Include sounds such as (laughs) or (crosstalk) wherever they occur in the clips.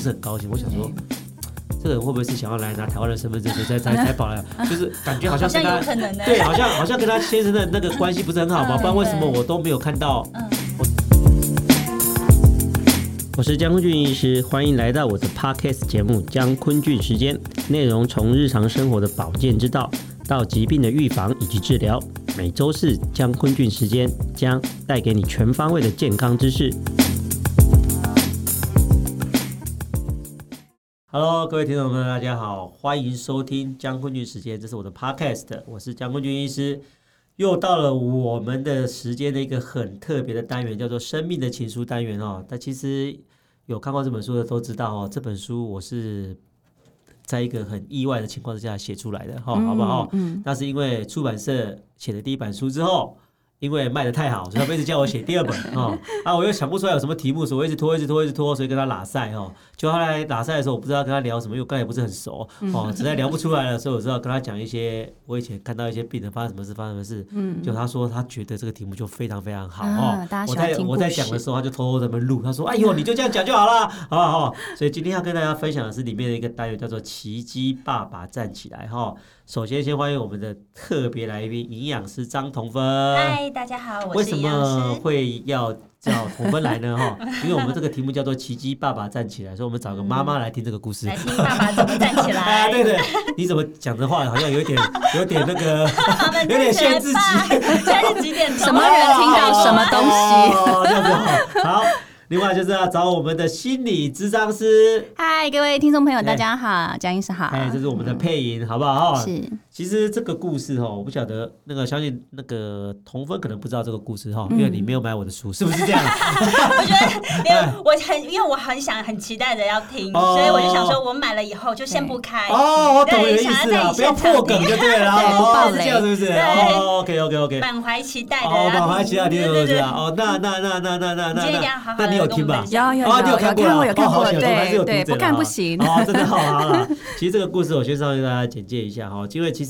是很高兴。我想说，这个人会不会是想要来拿台湾的身份证，所以才才才跑来？(laughs) 就是感觉好像跟他对，好像好像跟他先生的那个关系不是很好嘛？不然为什么我都没有看到？我我是江坤俊医师，欢迎来到我的 Podcast 节目《江坤俊时间》，内容从日常生活的保健之道到疾病的预防以及治疗。每周四江坤俊时间将带给你全方位的健康知识。Hello，各位听众朋友，大家好，欢迎收听江坤俊时间，这是我的 Podcast，我是江坤俊医师。又到了我们的时间的一个很特别的单元，叫做“生命的情书”单元哦。但其实有看过这本书的都知道哦，这本书我是在一个很意外的情况之下写出来的哈，好不好？嗯，那是因为出版社写了第一版书之后。因为卖的太好，所以他们一直叫我写第二本 (laughs) 哦。啊，我又想不出来有什么题目，所以我一直拖，一直拖，一直拖，所以跟他拉赛哦。就后来拉赛的时候，我不知道跟他聊什么，因为我刚才也不是很熟哦，实在聊不出来了，所以我知道跟他讲一些我以前看到一些病人发生什么事，发生什么事。嗯，就他说他觉得这个题目就非常非常好哦。我在我在讲的时候，他就偷偷在那边录，他说：“哎呦，你就这样讲就好了，好不好？”所以今天要跟大家分享的是里面的一个单元，叫做“奇迹爸爸站起来”哈。首先，先欢迎我们的特别来宾营养师张同芬。嗨，大家好，我是营养师。为什么会要叫同芬来呢？(laughs) 哈，因为我们这个题目叫做“奇迹爸爸站起来”，所以我们找个妈妈来听这个故事。来听爸爸怎么站起来？啊，(laughs) 对对，你怎么讲的话好像有点有点那个，(laughs) 有点限制级。现在是几点？什么人听到什么东西？哦，这样子好。好。另外就是要找我们的心理咨商师。嗨，各位听众朋友，大家好，江医师好。哎，这是我们的配音，好不好？是。其实这个故事哈，我不晓得那个小姐、那个童分可能不知道这个故事哈，因为你没有买我的书，是不是这样？(laughs) 我觉得，因为我很因为我很想很期待的要听，所以我就想说，我买了以后就先不开哦，对，想要在你先破梗对，了后爆雷了？这样是不是？对，OK OK OK，满怀期待的，满怀期待的，对对对，哦，那那那那那那那，那你有听嘛？有有有，我有看过了，有看过，对对，不看不行，好，(laughs) 真的好了。其实这个故事我先稍微大家简介一下哈，因为其实。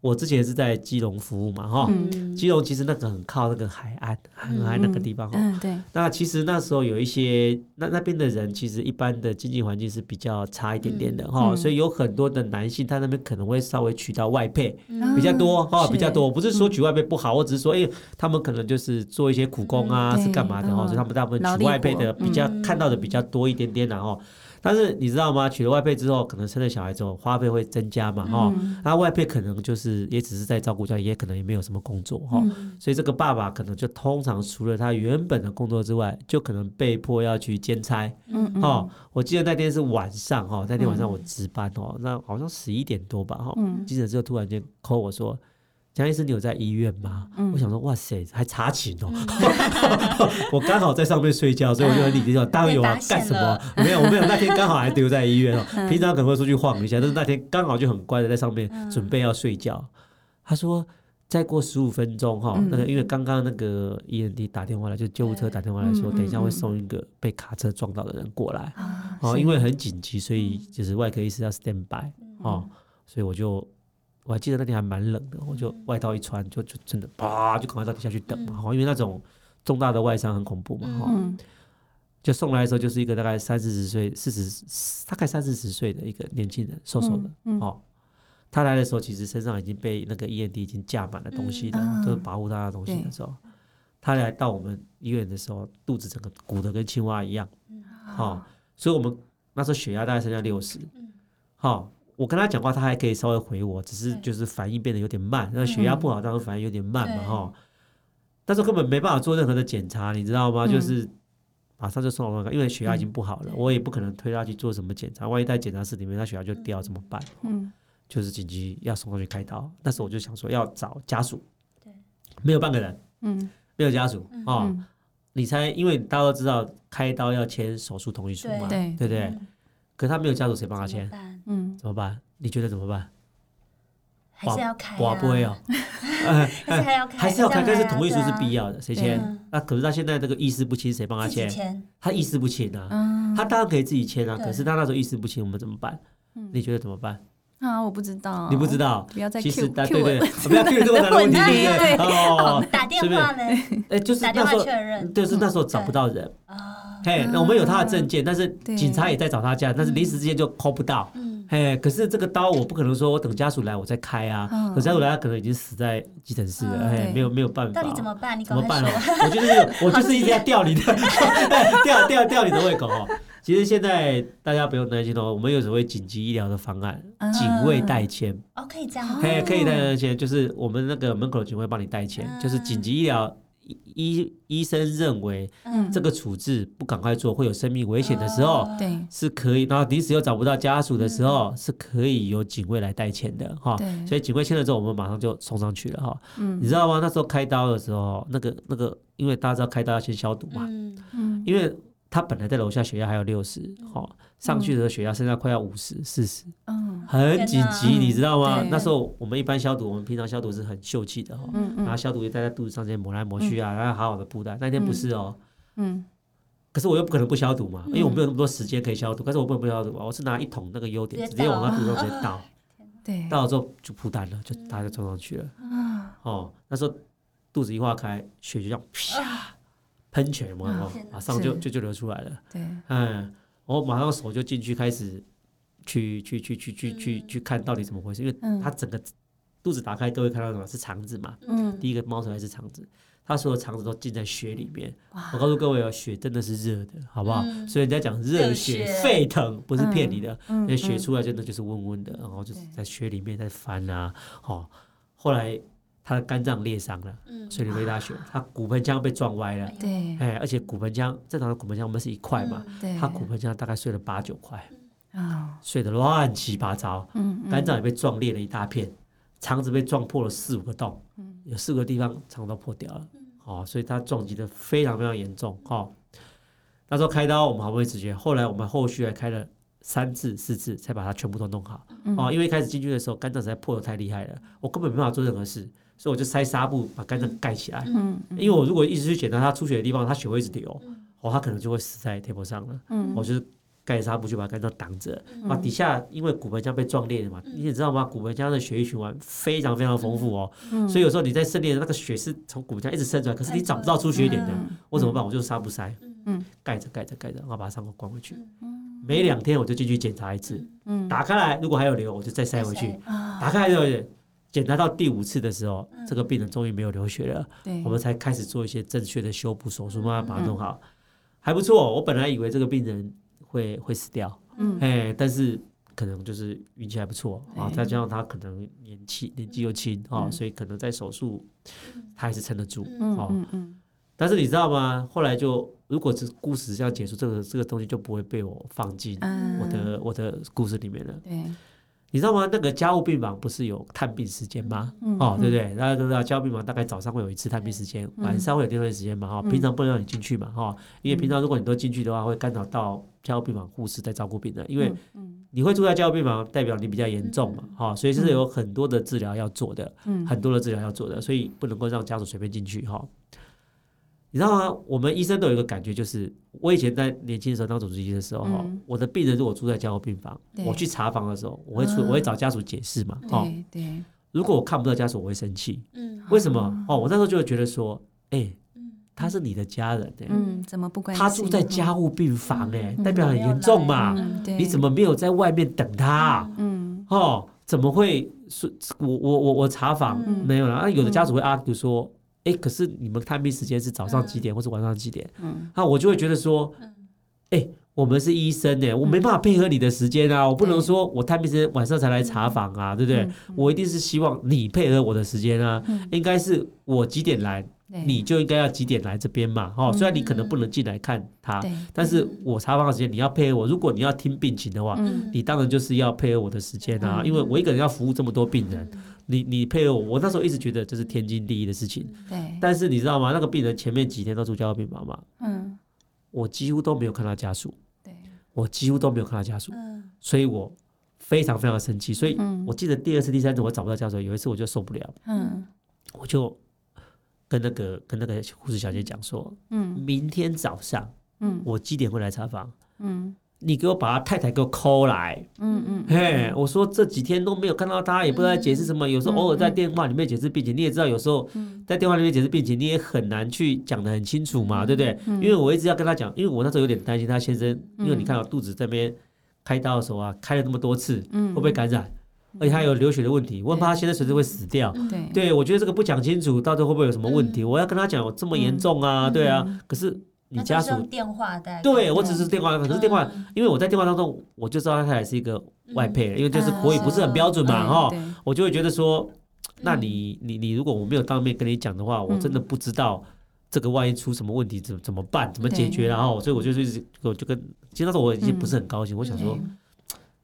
我之前是在基隆服务嘛，哈，基隆其实那个很靠那个海岸，很海那个地方哈。嗯，对。那其实那时候有一些那那边的人，其实一般的经济环境是比较差一点点的哈，所以有很多的男性他那边可能会稍微娶到外配比较多哈，比较多。不是说娶外配不好，我只是说，哎，他们可能就是做一些苦工啊，是干嘛的哈，所以他们大部分娶外配的比较看到的比较多一点点然后。但是你知道吗？娶了外配之后，可能生了小孩之后，花费会增加嘛，哈、嗯。那外配可能就是也只是在照顾家，也可能也没有什么工作，哈、嗯。所以这个爸爸可能就通常除了他原本的工作之外，就可能被迫要去兼差，嗯嗯。哈，我记得那天是晚上，哈，那天晚上我值班，哦，那好像十一点多吧，哈。嗯。急诊室突然间 call 我说。江医生，你有在医院吗？嗯、我想说，哇塞，还查寝哦！嗯、(laughs) 我刚好在上面睡觉，所以我就很理解说，当然有啊，干什么？没有，我没有。那天刚好还留在医院哦。(laughs) 嗯、平常可能会出去晃一下，但是那天刚好就很乖的在上面准备要睡觉。嗯、他说，再过十五分钟哈，那个因为刚刚那个 EMT 打电话来，就救护车打电话来说，等一下会送一个被卡车撞到的人过来。哦，因为很紧急，所以就是外科医师要 stand by 哦，所以我就。我还记得那天还蛮冷的，我就外套一穿，就就真的啪就赶快到底下去等嘛，哈，因为那种重大的外伤很恐怖嘛，哈，就送来的时候就是一个大概三四十岁、四十大概三四十岁的一个年轻人，瘦瘦的，哦，他来的时候其实身上已经被那个 EMT 已经架满了东西的，都是保护他的东西的时候，他来到我们医院的时候，肚子整个鼓得跟青蛙一样，好，所以我们那时候血压大概剩下六十，好。我跟他讲话，他还可以稍微回我，只是就是反应变得有点慢。那血压不好，当然反应有点慢嘛，哈。但是根本没办法做任何的检查，你知道吗？就是马上就送到外科，因为血压已经不好了，我也不可能推他去做什么检查。万一在检查室里面他血压就掉怎么办？嗯，就是紧急要送过去开刀。那时候我就想说要找家属，对，没有半个人，嗯，没有家属哦。你猜，因为大家都知道开刀要签手术同意书嘛，对对对。可他没有家属，谁帮他签？嗯，怎么办？你觉得怎么办？还是要开？寡不会哦，(laughs) 还是要开？还是要开？但是同意书是必要的，谁签？那可是他现在这个意识不清，谁帮他签？他意识不清啊，他当然可以自己签啊，可是他那时候意识不清，我们怎么办？你觉得怎么办？啊，我不知道，你不知道？不要再 Q，对对，不要 Q 这么难的问题，对不对？哦，(laughs) 打电话呢？哎，就是那时候，就是那时候找不到人啊。嘿，那我们有他的证件，但是警察也在找他家，但是临时之间就 call 不到。嘿，可是这个刀我不可能说我等家属来我再开啊，等家属来他可能已经死在急诊室了，哎，没有没有办法。到底怎么办？你怎么办？(laughs) 我就是 (laughs) 我就是一直要吊你的，吊吊吊你的胃口哦。其实现在大家不用担心哦，我们有所谓紧急医疗的方案，警卫代签。哦，可以这样。嘿，可以代签，就是我们那个门口的警卫帮你代签，就是紧急医疗。医医生认为，嗯这个处置不赶快做会有生命危险的时候，对，是可以。然后临时又找不到家属的时候，是可以由警卫来代签的哈。所以警卫签了之后，我们马上就送上去了哈。嗯你知道吗？那时候开刀的时候，那个那个，因为大家知道开刀要先消毒嘛，嗯因为。他本来在楼下血压还有六十，好上去的时候血压现在快要五十四十，嗯，很紧急，你知道吗？那时候我们一般消毒，我们平常消毒是很秀气的哈，然后消毒液戴在肚子上先抹来抹去啊，然后好好的布袋。那天不是哦，嗯，可是我又不可能不消毒嘛，因为我没有那么多时间可以消毒，但是我不能不消毒啊，我是拿一桶那个优点直接往他肚子上直接倒，(laughs) 对，(laughs) 倒了之后就铺单了，就大家就装上去了，哦，那时候肚子一化开，血就这样啪。喷泉嘛，马上就就就流出来了。对，嗯，我马上手就进去开始去去去去去去去看到底怎么回事，因为它整个肚子打开都会看到什么是肠子嘛。嗯，第一个冒出来是肠子，它所有肠子都浸在血里面。我告诉各位哦，血真的是热的，好不好？所以人家讲热血沸腾，不是骗你的。那血出来真的就是温温的，然后就是在血里面在翻啊。哦，后来。他的肝脏裂伤了，所以流了一大血。他骨盆腔被撞歪了，对，哎，而且骨盆腔正常的骨盆腔我们是一块嘛，他骨盆腔大概碎了八九块，碎的乱七八糟，肝脏也被撞裂了一大片，肠子被撞破了四五个洞，有四个地方肠都破掉了，哦，所以他撞击的非常非常严重，哦，那时候开刀我们好不容易止血，后来我们后续还开了三次四次才把它全部都弄好，哦，因为一开始进去的时候肝脏实在破的太厉害了，我根本没办法做任何事。所以我就塞纱布把肝脏盖起来，嗯，因为我如果一直去检查它出血的地方，它血会一直流，哦，它可能就会死在 table 上了，嗯，我就是盖纱布就把肝脏挡着，啊，底下因为骨盆腔被撞裂了嘛，你也知道吗？骨盆腔的血液循环非常非常丰富哦，所以有时候你在渗裂的那个血是从骨盆腔一直渗出来，可是你找不到出血点的，我怎么办？我就纱布塞，嗯，盖着盖着盖着，然后把伤口关回去，每两天我就进去检查一次，嗯，打开来如果还有流，我就再塞回去，打开来就。检查到第五次的时候，这个病人终于没有流血了，我们才开始做一些正确的修补手术，慢慢把它弄好，还不错。我本来以为这个病人会会死掉，嗯。哎，但是可能就是运气还不错啊，再加上他可能年纪年纪又轻啊，所以可能在手术他还是撑得住啊。但是你知道吗？后来就如果这故事这样结束，这个这个东西就不会被我放进我的我的故事里面了。你知道吗？那个加护病房不是有探病时间吗？嗯、哦，对不对？大家都知道加护病房大概早上会有一次探病时间，嗯、晚上会有第二段时间嘛？哈、哦，平常不能让你进去嘛？哈、哦，因为平常如果你都进去的话，会干扰到加护病房护士在照顾病人，因为你会住在加护病房，代表你比较严重嘛？哈、哦，所以是有很多的治疗要做的，嗯、很多的治疗要做的，所以不能够让家属随便进去哈。哦你知道吗？我们医生都有一个感觉，就是我以前在年轻的时候当主治医的时候，哈，我的病人如果住在加护病房，我去查房的时候，我会出，我会找家属解释嘛，哈，对。如果我看不到家属，我会生气，嗯，为什么？哦，我那时候就会觉得说，哎，他是你的家人，嗯，怎么不关心？他住在加护病房，哎，代表很严重嘛，你怎么没有在外面等他？嗯，哦，怎么会说？我我我我查房没有了啊？有的家属会 argue 说。哎，可是你们探病时间是早上几点，或是晚上几点？嗯，那我就会觉得说，哎，我们是医生呢，我没办法配合你的时间啊，我不能说我探病时间晚上才来查房啊，对不对？我一定是希望你配合我的时间啊，应该是我几点来，你就应该要几点来这边嘛。哦，虽然你可能不能进来看他，但是我查房的时间你要配合我。如果你要听病情的话，你当然就是要配合我的时间啊，因为我一个人要服务这么多病人。你你配合我，我那时候一直觉得这是天经地义的事情。对。但是你知道吗？那个病人前面几天都住加护病房嘛。嗯。我几乎都没有看到家属。对。我几乎都没有看到家属。嗯。所以我非常非常生气。所以我记得第二次、第三次我找不到家属，有一次我就受不了。嗯。我就跟那个跟那个护士小姐讲说，嗯，明天早上，嗯，我几点会来查房？嗯。你给我把他太太给我抠来，嗯嗯，嘿，我说这几天都没有看到他，也不知道在解释什么。有时候偶尔在电话里面解释病情，你也知道，有时候在电话里面解释病情，你也很难去讲的很清楚嘛，对不对？因为我一直要跟他讲，因为我那时候有点担心他先生，因为你看到肚子这边开刀的时候啊，开了那么多次，会不会感染？而且他有流血的问题，我很怕他现在随时会死掉。对，对我觉得这个不讲清楚，到时候会不会有什么问题？我要跟他讲这么严重啊，对啊，可是。你家属电话的，对我只是电话，可是电话，因为我在电话当中，我就知道他还是一个外配，因为就是国语不是很标准嘛，哈，我就会觉得说，那你你你如果我没有当面跟你讲的话，我真的不知道这个万一出什么问题怎怎么办，怎么解决，然后所以我就一直我就跟，其实那时候我已经不是很高兴，我想说。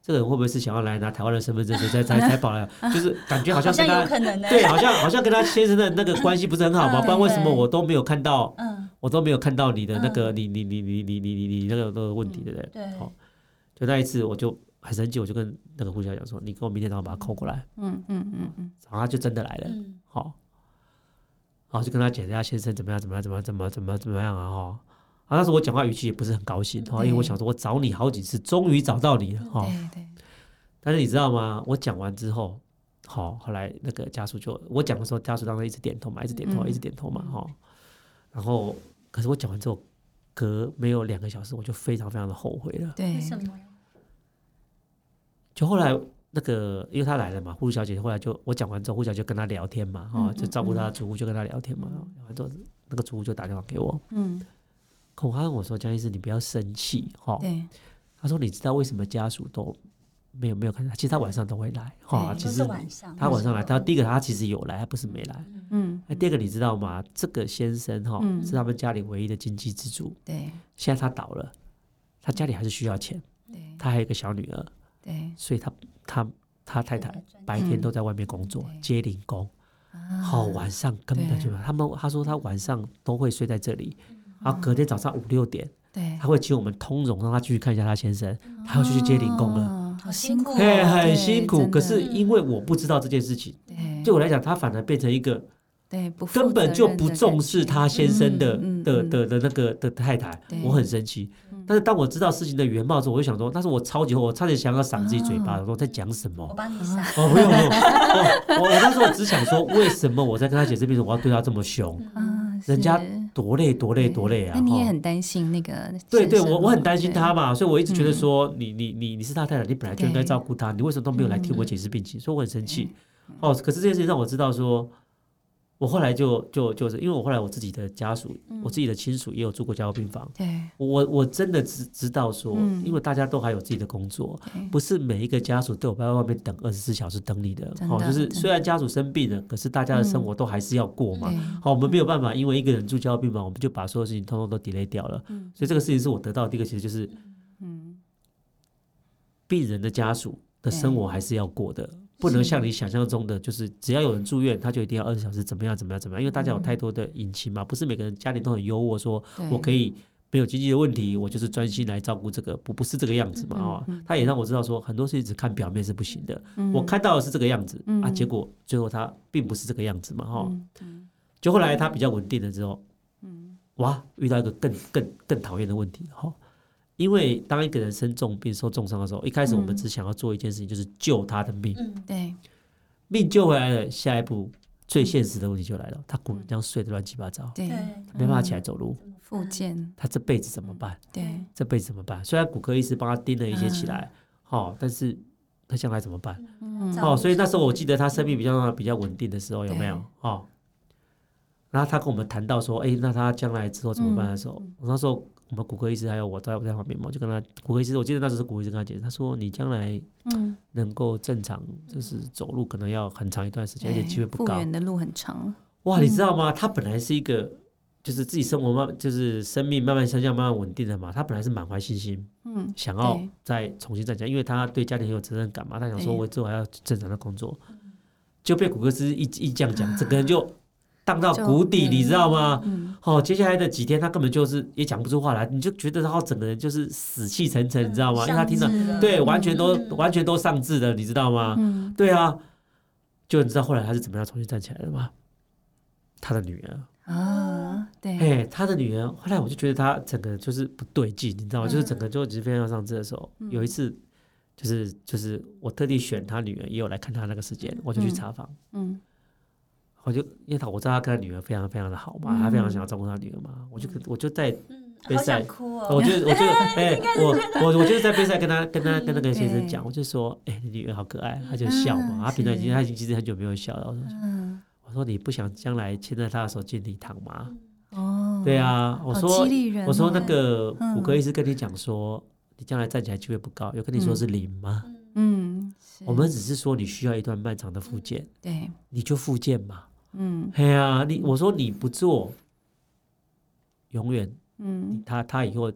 这个人会不会是想要来拿台湾的身份证，所以才才 (laughs) 才跑来？就是感觉好像跟他对，好像好像跟他先生的那个关系不是很好嘛？(laughs) 不然为什么我都没有看到？我都没有看到你的那个你你你你你你你你那个那个问题，对不对？对。好，就那一次我就很生气，我就跟那个护校讲说：“你跟我明天早上把他扣过来。”嗯嗯嗯嗯。然后他就真的来了。好。然后就跟他讲一下先生怎么样怎么样怎么怎么怎么怎么样啊哈。啊，那时候我讲话语气也不是很高兴，哈，因为我想说，我找你好几次，终于找到你了，哈。对。但是你知道吗？我讲完之后，好，后来那个家属就我讲的时候，家属当时一直点头嘛，一直点头，一直点头嘛，哈。然后，可是我讲完之后，隔没有两个小时，我就非常非常的后悔了。对。为什么？就后来那个，因为他来了嘛，护士小姐后来就我讲完之后，护士小姐就跟他聊天嘛，哈，就照顾他的主妇就跟他聊天嘛，聊完之后，那个主妇就打电话给我，嗯。孔汉跟我说：“江医师，你不要生气，哈。”他说：“你知道为什么家属都没有没有看到？其实他晚上都会来，哈。其实他晚上来，他第一个他其实有来，他不是没来。嗯。那第二个你知道吗？这个先生哈是他们家里唯一的经济支柱。对。现在他倒了，他家里还是需要钱。对。他还有一个小女儿。对。所以他他他太太白天都在外面工作接零工，好晚上根本就他们他说他晚上都会睡在这里。”然后隔天早上五六点，对，他会请我们通融，让他继续看一下他先生，他要去去接零工了，好辛苦，对，很辛苦。可是因为我不知道这件事情，对。我来讲，他反而变成一个，对，根本就不重视他先生的的。的的那个的太太，我很生气。但是当我知道事情的原貌之后，我就想说，但是我超级后，我差点想要赏自己嘴巴，我说在讲什么？我帮你赏。哦，不用不用，我我那时候只想说，为什么我在跟他解释病时，我要对他这么凶？人家。多累多累多累啊！那你也很担心那个？对对，我我很担心他嘛，所以我一直觉得说，你你你你是他太太，你本来就应该照顾他，你为什么都没有来替我解释病情？所以我很生气。哦，可是这件事情让我知道说。我后来就就就是因为我后来我自己的家属，我自己的亲属也有住过加护病房。对，我我真的知知道说，因为大家都还有自己的工作，不是每一个家属都有在外面等二十四小时等你的。哦，就是虽然家属生病了，可是大家的生活都还是要过嘛。好，我们没有办法，因为一个人住加护病房，我们就把所有事情通通都 delay 掉了。所以这个事情是我得到的第一个，其实就是，嗯病人的家属的生活还是要过的。不能像你想象中的，就是只要有人住院，他就一定要二十小时怎么样怎么样怎么样，因为大家有太多的隐情嘛，不是每个人家里都很优渥，说我可以没有经济的问题，我就是专心来照顾这个，不不是这个样子嘛啊，他也让我知道说很多事情只看表面是不行的，我看到的是这个样子啊，结果最后他并不是这个样子嘛哈，就后来他比较稳定了之后，哇，遇到一个更更更讨厌的问题哈。因为当一个人生重病、受重伤的时候，一开始我们只想要做一件事情，就是救他的命。对，命救回来了，下一步最现实的问题就来了：他骨这样碎的乱七八糟，对，没办法起来走路，复健，他这辈子怎么办？对，这辈子怎么办？虽然骨科医师帮他钉了一些起来，好，但是他将来怎么办？哦，所以那时候我记得他生命比较比较稳定的时候，有没有？哦，然后他跟我们谈到说：“哎，那他将来之后怎么办？”的时候，我那时候。我们骨科医师还有我在我在旁边嘛，我就跟他骨科医师，我记得那时是骨科医师跟他解释，他说你将来嗯能够正常就是走路，可能要很长一段时间，而且机会不高。复原的路很长。哇，你知道吗？他本来是一个就是自己生活慢，就是生命慢慢下降、慢慢稳定的嘛。他本来是满怀信心，嗯，想要再重新站起来，因为他对家庭很有责任感嘛。他想说，我之后还要正常的工作，就被骨科医师一一这样讲，整个人就。荡到谷底，你知道吗？好，接下来的几天他根本就是也讲不出话来，你就觉得他整个人就是死气沉沉，你知道吗？因为他听到，对，完全都完全都丧志的，你知道吗？对啊，就你知道后来他是怎么样重新站起来的吗？他的女儿。啊，对，哎，他的女儿，后来我就觉得他整个就是不对劲，你知道吗？就是整个就直接要上车的时候，有一次就是就是我特地选他女儿也有来看他那个时间，我就去查房，嗯，我就因为他我知道他跟他女儿非常非常的好嘛，他非常想要照顾他女儿嘛，我就我就在。杯赛，我就我就 (laughs) 哎，我我我就是在杯赛跟他跟他跟那个先生讲，我就说，哎，你女儿好可爱，他就笑嘛，他平常已经他已经其实很久没有笑了。我说，我说你不想将来牵着他的手进礼堂吗？哦，对啊，我说我说那个骨科医师跟你讲说，你将来站起来机会不高，有跟你说是零吗？嗯，我们只是说你需要一段漫长的复健，对，你就复健嘛。嗯，嘿呀，你我说你不做，永远。嗯，她她以后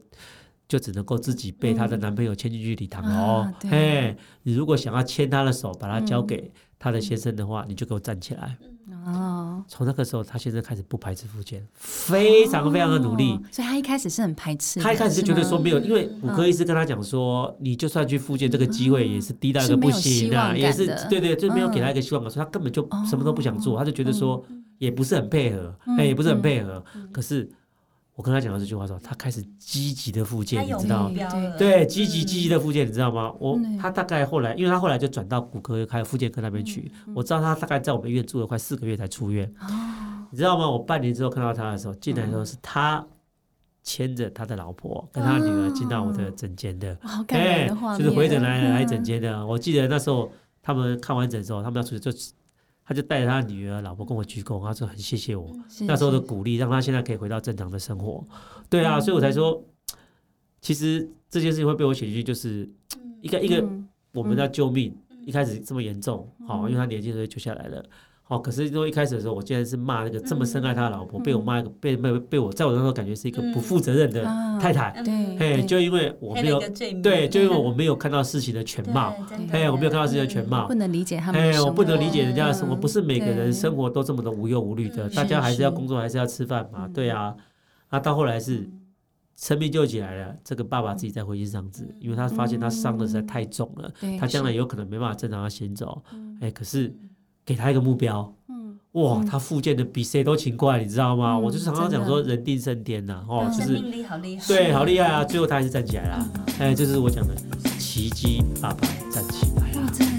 就只能够自己被她的男朋友牵进去礼堂哦。嘿，你如果想要牵她的手，把她交给她的先生的话，你就给我站起来。哦，从那个时候，他先生开始不排斥复健，非常非常的努力。所以，他一开始是很排斥。他一开始就觉得说没有，因为骨科医师跟他讲说，你就算去复健，这个机会也是低到一个不行啊，也是对对，就没有给他一个希望嘛。所以他根本就什么都不想做，他就觉得说也不是很配合，哎，也不是很配合。可是。我跟他讲了这句话之后，他开始积极的复健，你知道吗？对，积极积极的复健，你知道吗？我他大概后来，因为他后来就转到骨科还有复健科那边去。我知道他大概在我们医院住了快四个月才出院。你知道吗？我半年之后看到他的时候，进来的时候是他牵着他的老婆跟他女儿进到我的诊间的。哎，就是回诊来来诊间的。我记得那时候他们看完诊之后，他们要出去就。他就带着他女儿、老婆跟我鞠躬，他说很谢谢我那时候的鼓励，让他现在可以回到正常的生活。对啊，所以我才说，其实这件事情会被我写进去，就是一个一个我们要救命，一开始这么严重，好，因为他年轻时候救下来了。好，可是因为一开始的时候，我竟然是骂那个这么深爱他的老婆，被我骂一个被被被我在我那时候感觉是一个不负责任的太太。对，嘿，就因为我没有对，就因为我没有看到事情的全貌，嘿，我没有看到事情的全貌，不能理解他们。哎，我不能理解人家的生活，不是每个人生活都这么的无忧无虑的，大家还是要工作，还是要吃饭嘛，对啊。那到后来是生命救起来了，这个爸爸自己再回心丧志，因为他发现他伤的实在太重了，他将来有可能没办法正常的行走。哎，可是。给他一个目标，嗯，哇，他复健的比谁都勤快，你知道吗？我就常常讲说，人定胜天呐，哦，就是好厉害。对，好厉害啊！最后他还是站起来了，哎，这是我讲的奇迹，爸爸站起来了，真的是。